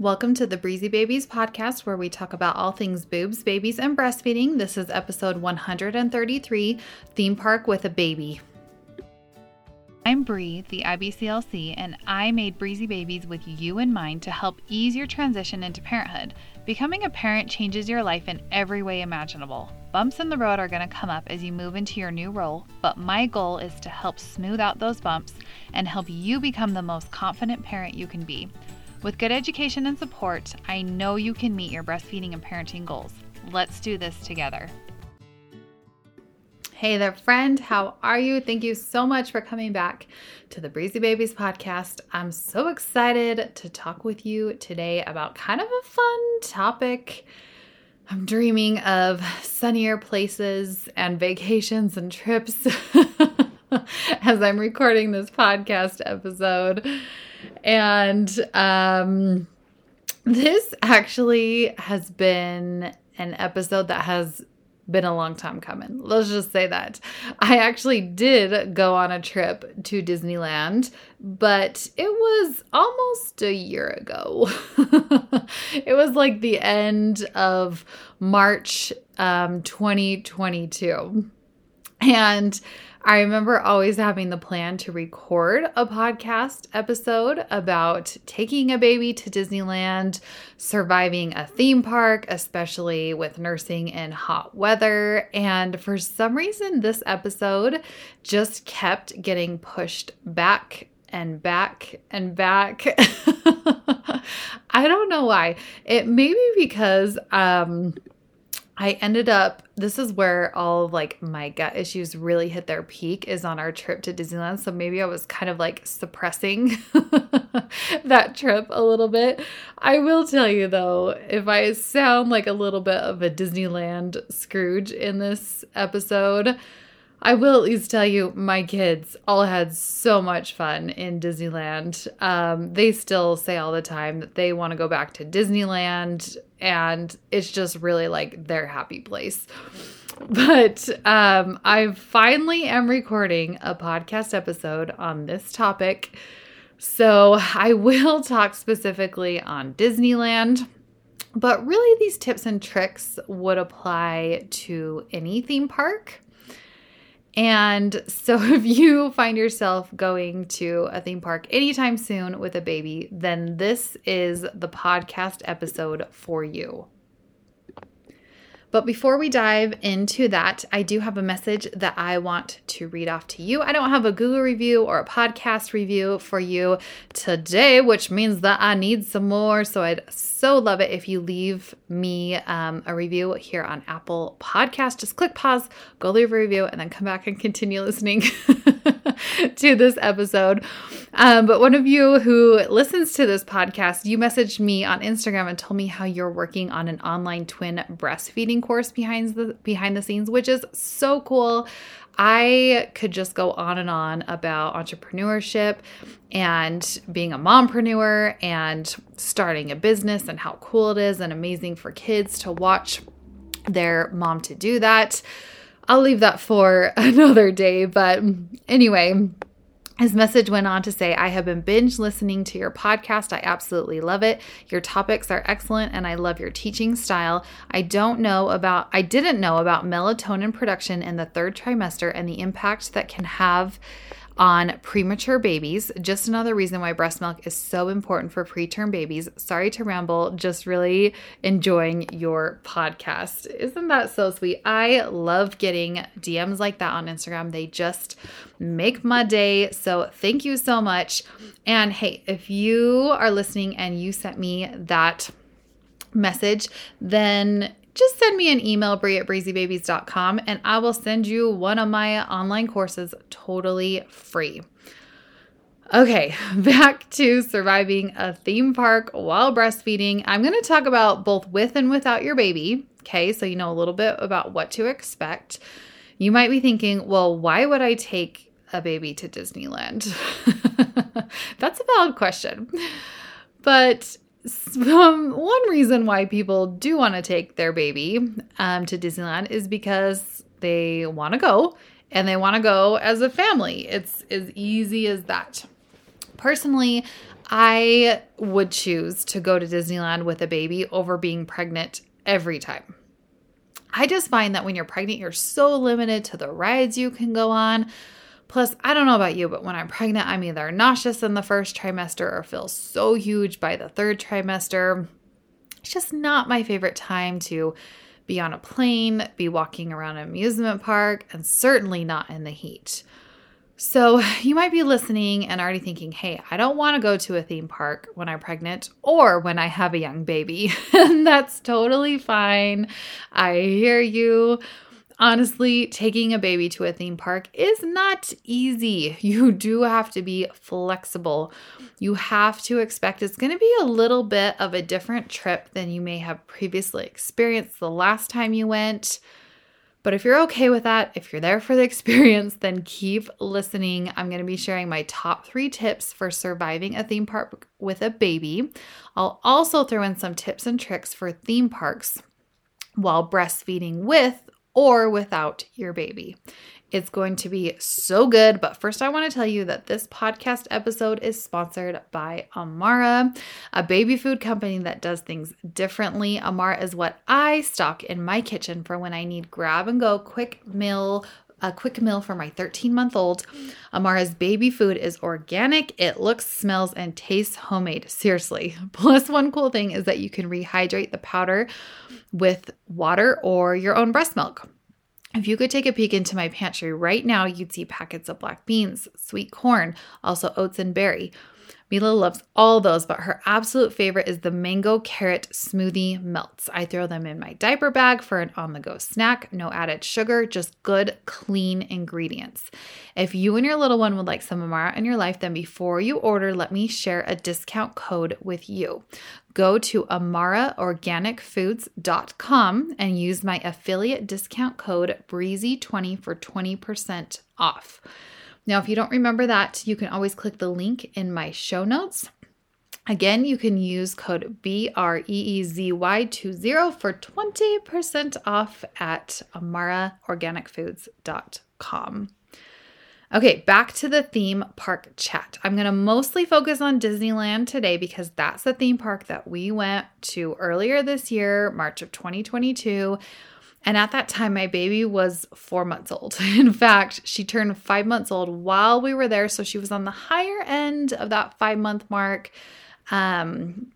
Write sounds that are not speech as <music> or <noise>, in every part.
Welcome to the Breezy Babies podcast, where we talk about all things boobs, babies, and breastfeeding. This is episode 133 Theme Park with a Baby. I'm Bree, the IBCLC, and I made Breezy Babies with you in mind to help ease your transition into parenthood. Becoming a parent changes your life in every way imaginable. Bumps in the road are going to come up as you move into your new role, but my goal is to help smooth out those bumps and help you become the most confident parent you can be. With good education and support, I know you can meet your breastfeeding and parenting goals. Let's do this together. Hey there, friend. How are you? Thank you so much for coming back to the Breezy Babies podcast. I'm so excited to talk with you today about kind of a fun topic. I'm dreaming of sunnier places and vacations and trips <laughs> as I'm recording this podcast episode. And um, this actually has been an episode that has been a long time coming. Let's just say that. I actually did go on a trip to Disneyland, but it was almost a year ago. <laughs> it was like the end of March um, 2022. And I remember always having the plan to record a podcast episode about taking a baby to Disneyland, surviving a theme park, especially with nursing in hot weather. And for some reason, this episode just kept getting pushed back and back and back. <laughs> I don't know why. It may be because, um, I ended up this is where all of like my gut issues really hit their peak is on our trip to Disneyland. So maybe I was kind of like suppressing <laughs> that trip a little bit. I will tell you though, if I sound like a little bit of a Disneyland Scrooge in this episode, I will at least tell you, my kids all had so much fun in Disneyland. Um, they still say all the time that they want to go back to Disneyland, and it's just really like their happy place. But um, I finally am recording a podcast episode on this topic. So I will <laughs> talk specifically on Disneyland. But really, these tips and tricks would apply to any theme park. And so, <laughs> if you find yourself going to a theme park anytime soon with a baby, then this is the podcast episode for you. But before we dive into that, I do have a message that I want to read off to you. I don't have a Google review or a podcast review for you today, which means that I need some more. So I'd so love it if you leave me um, a review here on Apple Podcast. Just click pause, go leave a review, and then come back and continue listening <laughs> to this episode. Um, but one of you who listens to this podcast, you messaged me on Instagram and told me how you're working on an online twin breastfeeding course behind the behind the scenes, which is so cool. I could just go on and on about entrepreneurship and being a mompreneur and starting a business and how cool it is and amazing for kids to watch their mom to do that. I'll leave that for <laughs> another day, but anyway, his message went on to say, I have been binge listening to your podcast. I absolutely love it. Your topics are excellent and I love your teaching style. I don't know about, I didn't know about melatonin production in the third trimester and the impact that can have on premature babies. Just another reason why breast milk is so important for preterm babies. Sorry to ramble, just really enjoying your podcast. Isn't that so sweet? I love getting DMs like that on Instagram. They just make my day. So thank you so much. And hey, if you are listening and you sent me that message, then just send me an email, Bree at breezybabies.com, and I will send you one of my online courses totally free. Okay, <laughs> back to surviving a theme park while breastfeeding. I'm going to talk about both with and without your baby. Okay, so you know a little bit about what to expect. You might be thinking, well, why would I take a baby to Disneyland? <laughs> That's a valid question. But um, one reason why people do want to take their baby um, to Disneyland is because they want to go and they want to go as a family. It's as easy as that. Personally, I would choose to go to Disneyland with a baby over being pregnant every time. I just find that when you're pregnant, you're so limited to the rides you can go on. Plus, I don't know about you, but when I'm pregnant, I'm either nauseous in the first trimester or feel so huge by the third trimester. It's just not my favorite time to be on a plane, be walking around an amusement park, and certainly not in the heat. So, <laughs> you might be listening and already thinking, hey, I don't want to go to a theme park when I'm pregnant or when I have a young baby. <laughs> and that's totally fine. I hear you. Honestly, taking a baby to a theme park is not easy. <laughs> You do have to be flexible. You have to expect it's going to be a little bit of a different trip than you may have previously experienced the last time you went. But if you're okay with that, if you're there for the <laughs> experience, then keep listening. I'm going to be sharing my top three tips for surviving a theme park with a baby. I'll also throw in some tips and tricks for theme parks while breastfeeding with or without your baby. It's going to be so good. But first, I want to tell you that this podcast episode is sponsored by Amara, a baby food company that does things differently. Amara is what I stock in my kitchen for when I need grab and go quick meal a quick meal for my 13 month old. Amara's baby food is organic. It looks, smells, and tastes homemade. Seriously. <laughs> Plus, one cool thing is that you can rehydrate the powder with water or your own breast milk. If you could take a peek into my pantry right now, you'd see packets of black beans, sweet corn, also oats and berry. Mila loves all those, but her absolute favorite is the mango carrot smoothie melts. I throw them in my diaper bag for an on the go snack. No added sugar, just good, clean ingredients. If you and your little one would like some Amara in your life, then before you order, let me share a discount code with you. Go to amaraorganicfoods.com and use my affiliate discount code BREEZY20 for 20% off. Now, if you don't remember that, you can always click the link in my show notes. Again, you can use code BREEZY20 for 20% off at amaraorganicfoods.com. Okay, back to the theme park chat. I'm going to mostly focus on Disneyland today because that's the theme park that we went to earlier this year, March of 2022. And at that time, my baby was four months old. <laughs> In fact, she turned five months old while we were there. So she was on the higher end of that five month mark. Um,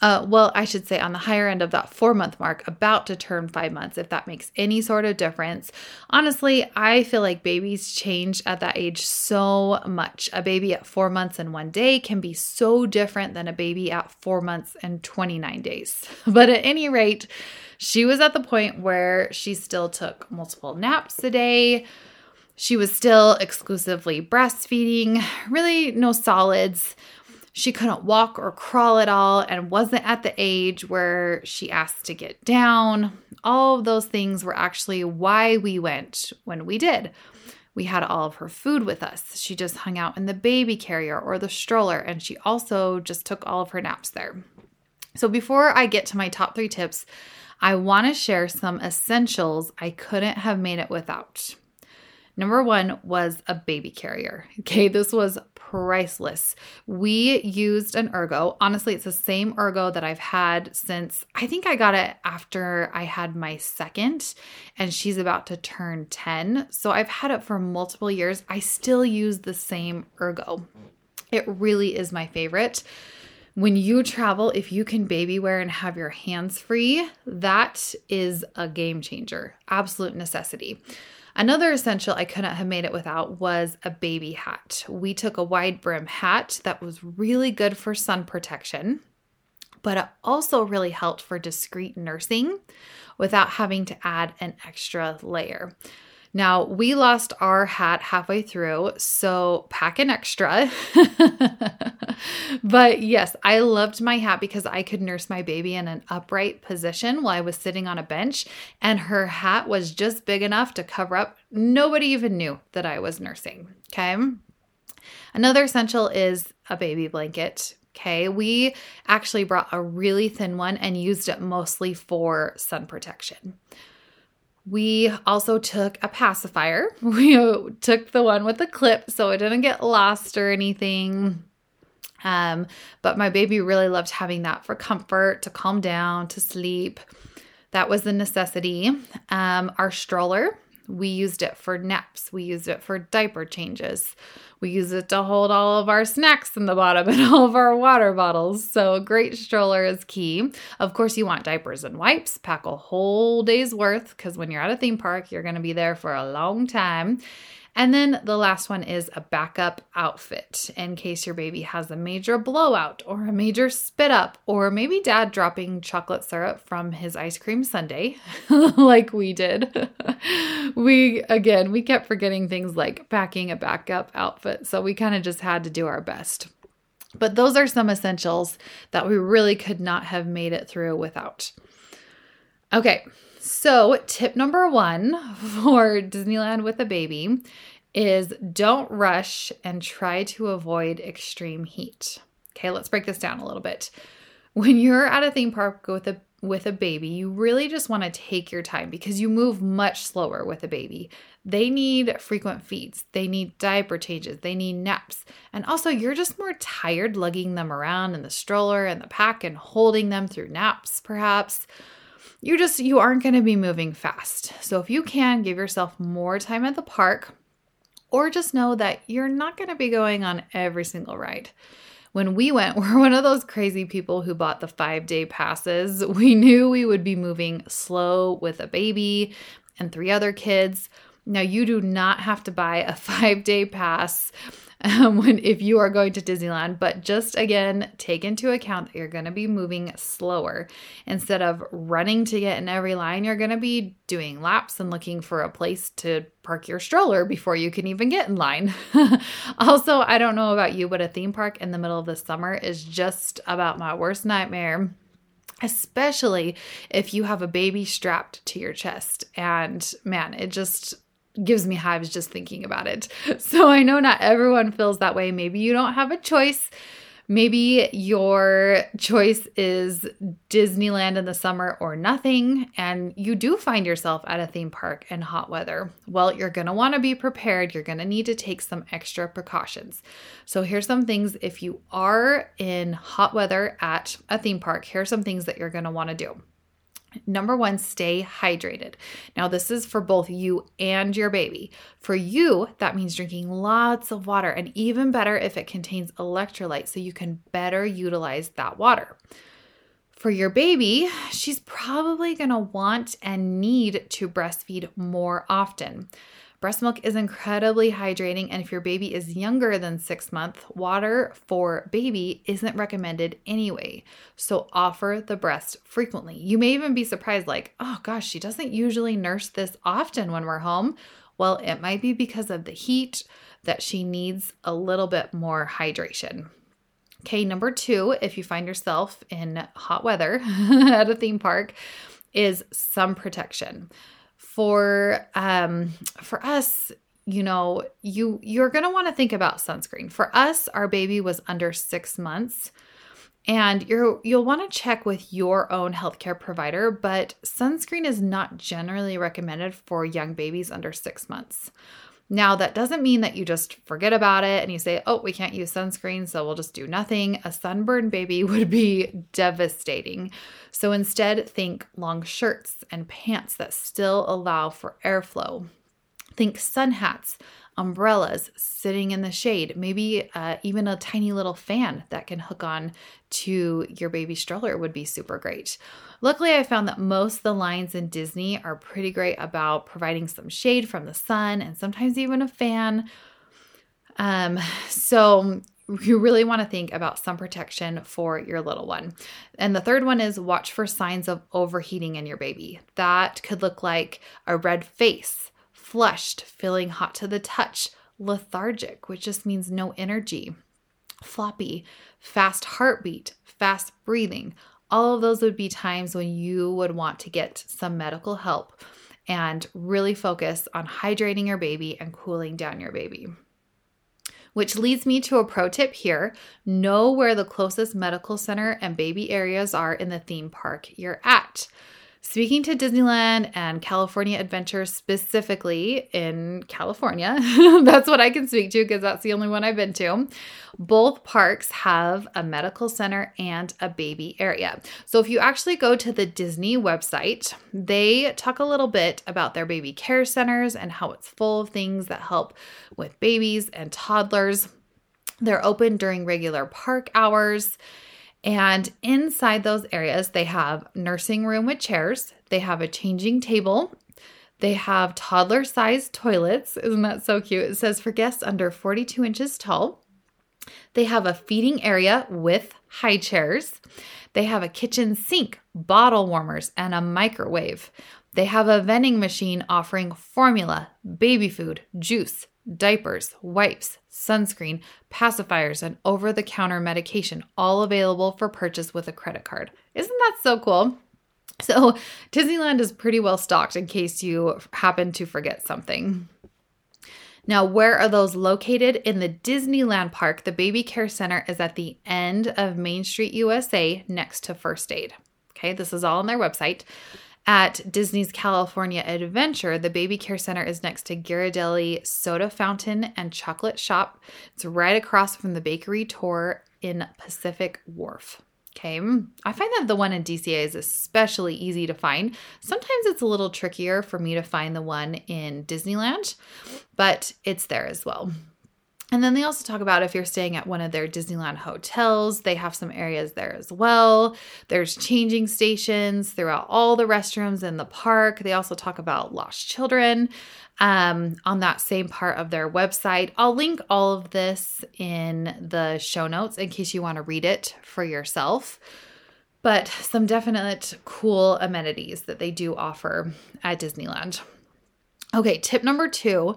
uh, well, I should say on the higher end of that four month mark, about to turn five months, if that makes any sort of difference. Honestly, I feel like babies change at that age so much. A baby at four months and one day can be so different than a baby at four months and 29 days. <laughs> But at any rate, she was at the point where she still took multiple naps a day. She was still exclusively breastfeeding, really no solids. She couldn't walk or crawl at all and wasn't at the age where she asked to get down. All of those things were actually why we went when we did. We had all of her food with us. She just hung out in the baby carrier or the stroller, and she also just took all of her naps there. So, before I get to my top three tips, I want to share some essentials I couldn't have made it without. Number one was a baby carrier. <laughs> Okay, this was priceless. We used an ergo. Honestly, it's the same ergo that I've had since I think I got it after I had my second, and she's about to turn 10. So I've had it for multiple years. I still use the same ergo. It really is my favorite. When you travel, if you can baby wear and have your hands free, that is a game changer, absolute necessity. Another essential I couldn't have made it without was a baby hat. We took a wide brim hat that was really good for sun protection, but it also really helped for discreet nursing without having to add an extra layer. Now, we lost our hat halfway through, so pack an extra. <laughs> but yes, I loved my hat because I could nurse my baby in an upright position while I was sitting on a bench, and her hat was just big enough to cover up. Nobody even knew that I was nursing. Okay. Another essential is a baby blanket. Okay, we actually brought a really thin one and used it mostly for sun protection. We also took a pacifier. <laughs> We took the one with the clip so it didn't get lost or anything. Um, but my baby really loved having that for comfort, to calm down, to sleep. That was the necessity. Um, our stroller, we used it for naps, we used it for diaper changes. We use it to hold all of our snacks in the bottom <laughs> and all of our water bottles. So, a great stroller is key. Of course, you want diapers and wipes. Pack a whole day's worth because when you're at a theme park, you're going to be there for a long time. And then the last one is a backup outfit in case your baby has a major blowout or a major spit up, or maybe dad dropping chocolate syrup from his ice cream sundae, <laughs> like we did. <laughs> we, again, we kept forgetting things like packing a backup outfit. So we kind of just had to do our best. But those are some essentials that we really could not have made it through without. Okay, so, tip number one <laughs> for Disneyland with a baby is don't rush and try to avoid extreme heat. Okay, let's break this down a little bit. When you're at a theme park with a with a baby, you really just want to take your time because you move much slower with a baby. They need frequent feeds, they need diaper changes, they need naps. And also, you're just more tired lugging them around in the stroller and the pack and holding them through naps, perhaps you just you aren't going to be moving fast. So if you can give yourself more time at the park or just know that you're not going to be going on every single ride. When we went, <laughs> we're one of those crazy people who bought the 5-day passes. <laughs> We knew we would be moving slow with a baby and three other kids. Now, you do not have to buy a <laughs> 5-day pass um, <laughs> when if you are going to Disneyland, but just again take into account that you're going to be moving slower instead of running to get in every line. You're going to be doing laps and looking for a place to park your stroller before you can even get in line. <laughs> also, I don't know about you, but a theme park in the middle of the summer is just about my worst nightmare especially if you have a baby strapped to your chest. And man, it just gives me hives just thinking about it. <laughs> So I know not everyone feels that way. Maybe you don't have a choice. Maybe your choice is Disneyland in the summer or nothing, and you do find yourself at a theme park in hot weather. Well, you're want to be prepared. You're to need to take some extra precautions. So, here's some things if you are in hot weather at a theme park, here's some things that you're want to do. Number one, stay hydrated. Now, this is for both you and your baby. For you, that means drinking lots of water, and even better if it contains electrolytes so you can better utilize that water. For your baby, she's probably gonna want and need to breastfeed more often. Breast milk is incredibly hydrating, and if your baby is younger than six months, water for baby isn't recommended anyway. So offer the breast frequently. You may even be surprised, like, oh gosh, she doesn't usually nurse this often when we're home. Well, it might be because of the heat that she needs a little bit more hydration. Okay, number two, if you find yourself in hot weather <laughs> at a theme park, is sun protection for um for us you know you you're going to want to think about sunscreen. For us our baby was under 6 months and you're you'll want to check with your own healthcare provider but sunscreen is not generally recommended for young babies under 6 months now, that doesn't mean that you just forget about it and you say, oh, we can't use sunscreen, so we'll just do nothing. A sunburned baby <laughs> would be devastating. So instead, think long shirts and pants that still allow for airflow. Think sun hats, umbrellas, sitting in the shade, maybe uh, even a tiny little fan that can hook on to your baby stroller would be super great. Luckily, I found that most the lines in Disney are pretty great about providing some shade from the sun and sometimes even a fan. Um, so <laughs> you really want to think about some protection for your little one. And the third one is watch for signs of overheating in your baby. That could look like a red face, flushed, feeling hot to the touch, lethargic, which just means no energy, floppy, fast heartbeat, fast breathing. All of those would be times when you would want to get some medical help and really focus on hydrating your baby and cooling down your baby. Which leads me to a pro tip here know where the closest medical center and baby areas are in the theme park you're at. Speaking to Disneyland and California Adventure specifically in California, <laughs> that's what I can speak to because that's the only one I've been to. Both parks have a medical center and a baby area. So if you actually go to the Disney website, they talk a little bit about their baby care centers and how it's full of things that help with babies and toddlers. They're open during regular park hours. And inside those areas, they have nursing room with chairs, they have a changing table, they have toddler sized toilets. Isn't that so cute? It says for guests under 42 inches tall. They have a feeding area with high chairs. They have a kitchen sink, bottle warmers, and a microwave. They have a vending machine offering formula, baby food, juice, diapers, wipes, sunscreen, pacifiers, and over the counter medication, all available for purchase with a credit card. Isn't that so cool? <laughs> So, Disneyland is pretty well stocked in case you happen to forget something. Now, where are those located? In the Disneyland Park, the Baby Care Center is at the end of Main Street, USA, next to First Aid. Okay, this is all on their website. At Disney's California Adventure, the baby care center is next to Ghirardelli Soda Fountain and Chocolate Shop. It's right across from the bakery tour in Pacific Wharf. Okay, mm, I find that the one in DCA is especially easy to find. Sometimes it's a little trickier for me to find the one in Disneyland, but it's there as well. And then they also talk about if you're staying at one of their Disneyland hotels, they have some areas there as well. There's changing stations throughout all the restrooms in the park. They also talk about lost children um, on that same part of their website. I'll link all of this in the show notes in case you want to read it for yourself. But some definite cool amenities that they do offer at Disneyland. Okay, tip number two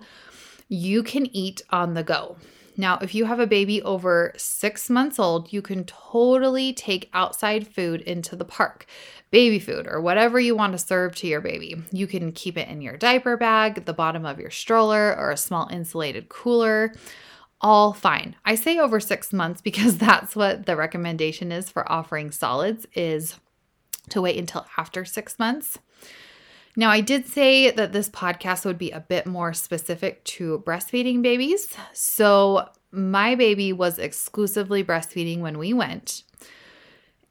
you can eat on the go. Now, if you have a baby over six months old, you can totally take outside food into the park, baby food, or whatever you want to serve to your baby. You can keep it in your diaper bag, the bottom of your stroller, or a small insulated cooler. All fine. I say over six months because <laughs> that's what the recommendation is for offering solids is to wait until after six months. Now, I did say that this podcast would be a bit more specific to breastfeeding babies. So, my baby was exclusively breastfeeding when we went.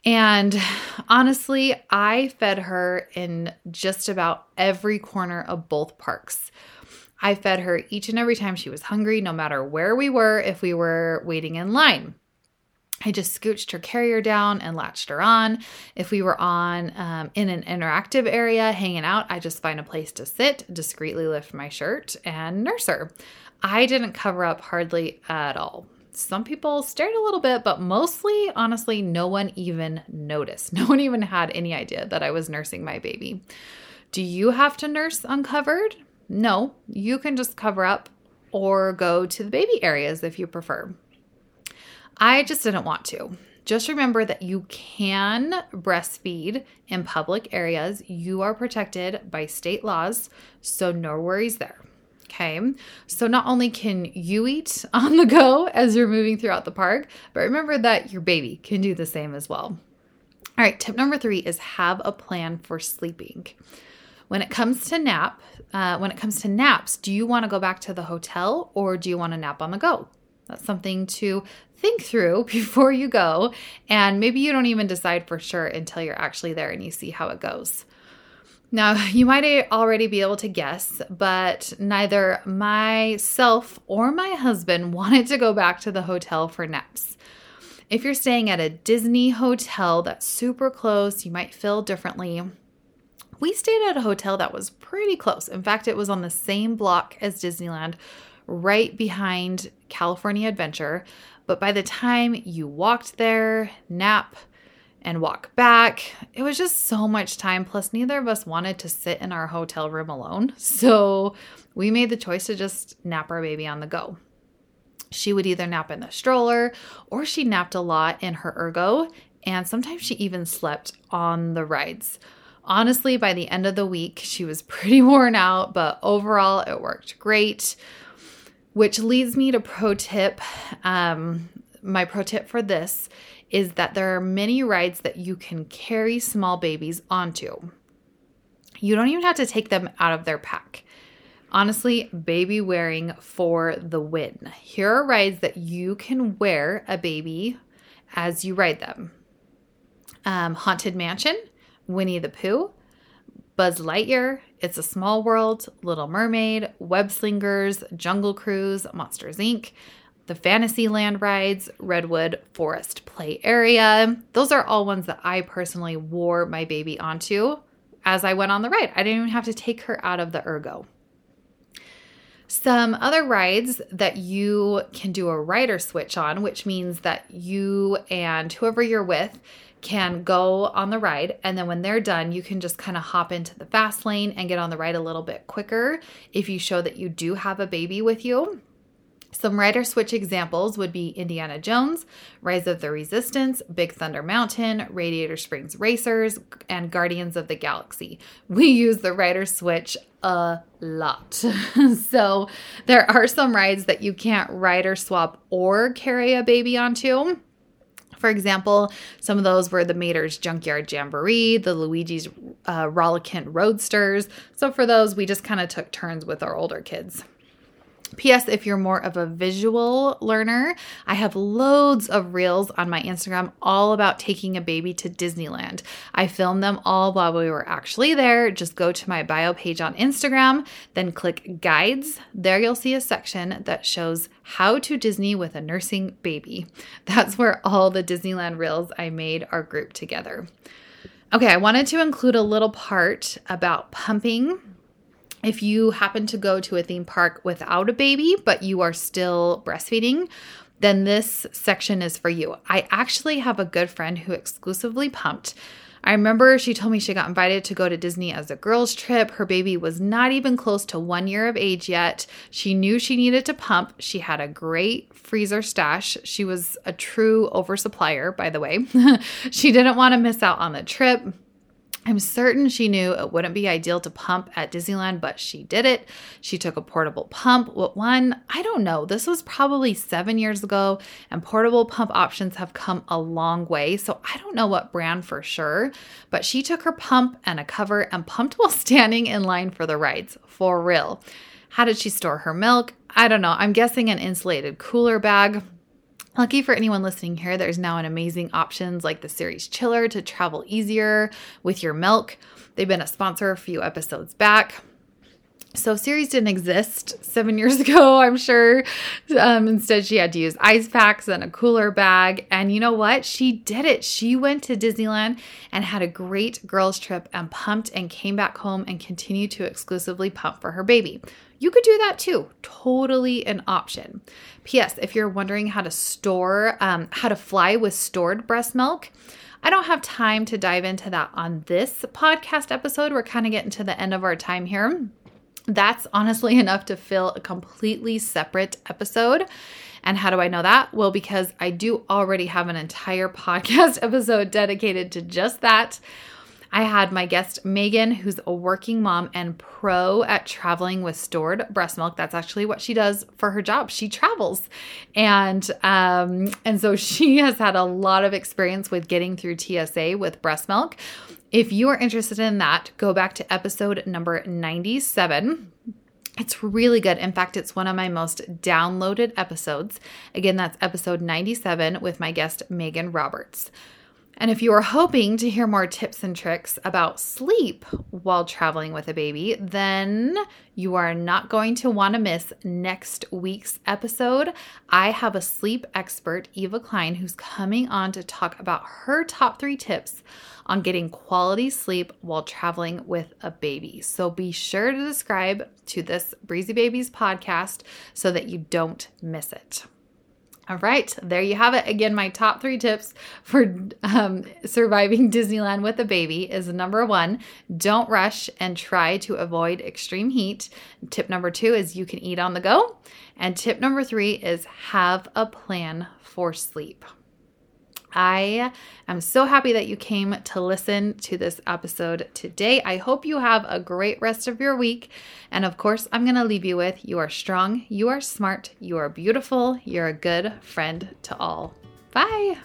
And honestly, I fed her in just about every corner of both parks. I fed her each and every time she was hungry, no matter where we were, if we were waiting in line. I just scooched her carrier down and latched her on. If we were on um, in an interactive area hanging out, I just find a place to sit, discreetly lift my shirt, and nurse her. I didn't cover up hardly at all. Some people stared a little bit, but mostly, honestly, no one even noticed. <laughs> No one even had any idea that I was nursing my baby. Do you have to nurse uncovered? No, you can just cover up or go to the baby areas if you prefer. I just didn't want to. Just remember that you can breastfeed in public areas. You are protected by state laws, so no worries there. Okay, so not only can you eat <laughs> on the go as you're moving throughout the park, but remember that your baby can do the same as well. All right, tip number three is have a plan for sleeping. When it comes to nap, uh, when it comes to naps, do you want to go back to the hotel or do you want to nap on the go? That's something to think through <laughs> before you go. And maybe you don't even decide for sure until you're actually there and you see how it goes. Now, <laughs> you might already be able to guess, but neither myself or my husband <laughs> wanted to go back to the hotel for naps. If you're staying at a Disney hotel that's super close, you might feel differently. We stayed at a hotel that was pretty close. In fact, it was on the same block as Disneyland, right behind California Adventure. But by the time you walked there, nap, and walk back, it was just so much time. Plus, neither of us wanted to sit in our hotel room alone. <laughs> So we made the choice to just nap our baby on the go. She would either nap in the stroller or she napped a lot in her ergo, and sometimes she even slept on the rides. Honestly, by the end of the week, she was <laughs> pretty worn out, but overall, it worked great which leads me to pro tip. Um, my pro tip for this is that there are many rides that you can carry small babies onto. You don't even have to take them out of their pack. Honestly, baby wearing for the win. Here are rides that you can wear a baby as you ride them um, Haunted Mansion, Winnie the Pooh, Buzz Lightyear, It's a Small World, Little Mermaid, Web Slingers, Jungle Cruise, Monsters Inc., the Fantasyland rides, Redwood Forest Play Area. Those are all ones that I personally wore my baby onto as I went on the ride. I didn't even have to take her out of the ergo. Some other rides that you can do a rider switch on, which means that you and whoever you're with can go on the ride. And then when they're done, you can just kind of hop into the fast lane and get on the ride a little bit quicker if you show that you do have a baby with you. Some rider switch examples would be Indiana Jones, Rise of the Resistance, Big Thunder Mountain, Radiator Springs Racers, and Guardians of the Galaxy. We <laughs> use the rider switch a lot. <laughs> so there are some rides that you can't rider swap or carry a baby onto. For example, some of those were the Mater's Junkyard Jamboree, the Luigi's uh, Rollickin' Roadsters. So for those, we just kind of took turns with our older kids. P.S. If you're more of a visual learner, I have loads of reels on my Instagram all about taking a baby to Disneyland. I filmed them all while we were actually there. Just go to my bio page on Instagram, then click guides. There you'll see a section that shows how to Disney with a nursing baby. <laughs> That's where all the Disneyland reels I made are grouped together. Okay, I wanted to include a little part about pumping if you happen to go to a theme park without a baby, but you are still breastfeeding, then this section is for you. I actually have a good friend who exclusively pumped. I remember she told me she got invited to go to Disney as a girls' trip. Her baby was not even close to one year of age yet. She knew she needed to pump. She had a great freezer stash. She was a true oversupplier, by the way. <laughs> she didn't want to miss out on the trip. I'm certain she knew it wouldn't be ideal to pump at Disneyland, but she did it. She took a portable pump. What one? I don't know. This was probably seven years ago, and portable pump options have come a long way. So I don't know what brand for sure, but she took her pump and a cover and pumped <laughs> while standing in line for the rides. For real. How did she store her milk? I don't know. I'm guessing an insulated cooler bag. Lucky for anyone listening here, there's now an amazing options like the Ceres Chiller to travel easier with your milk. They've been a sponsor a few episodes back. So Ceres didn't exist seven <laughs> years ago, I'm sure. Um, instead, she had to use ice packs and a cooler bag. And you know what? She did it. She went to Disneyland and had a great girls' trip and pumped and came back home and continued to exclusively pump for her baby. You could do that too. Totally an option. P.S. If you're wondering how to store, um, how to fly with stored breast milk, I don't have time to dive into that on this podcast episode. We're kind of getting to the end of our time here. That's honestly <laughs> enough to fill a completely separate episode. And how do I know that? Well, because I do already have an entire <laughs> podcast episode dedicated to just that. I had my guest Megan, who's a working mom and pro at traveling with stored breast milk. That's actually what she does for her job. She travels, and um, and so <laughs> she has had a lot of experience with getting through TSA with breast milk. If you are interested in that, go back to episode number ninety seven. It's really good. In fact, it's one of my most downloaded episodes. Again, that's episode 97 with my guest, Megan Roberts. And if you are hoping to hear more tips and tricks about sleep while traveling with a baby, then you are not going to want to miss next week's episode. I have a sleep expert, Eva Klein, who's coming on to talk about her top three tips on getting quality sleep while traveling with a baby. So be sure to subscribe to this Breezy Babies podcast so that you don't miss it. All right, there you have it. Again, my top three tips for um, surviving <laughs> Disneyland with a baby is number one, don't rush and try to avoid extreme heat. Tip number two is you can eat on the go. And tip number three is have a plan for sleep. I am so happy that you came to listen to this episode today. I hope you have a great rest of your week. And of course, I'm going to leave you with you are strong, you are smart, you are beautiful, you're a good friend to all. Bye.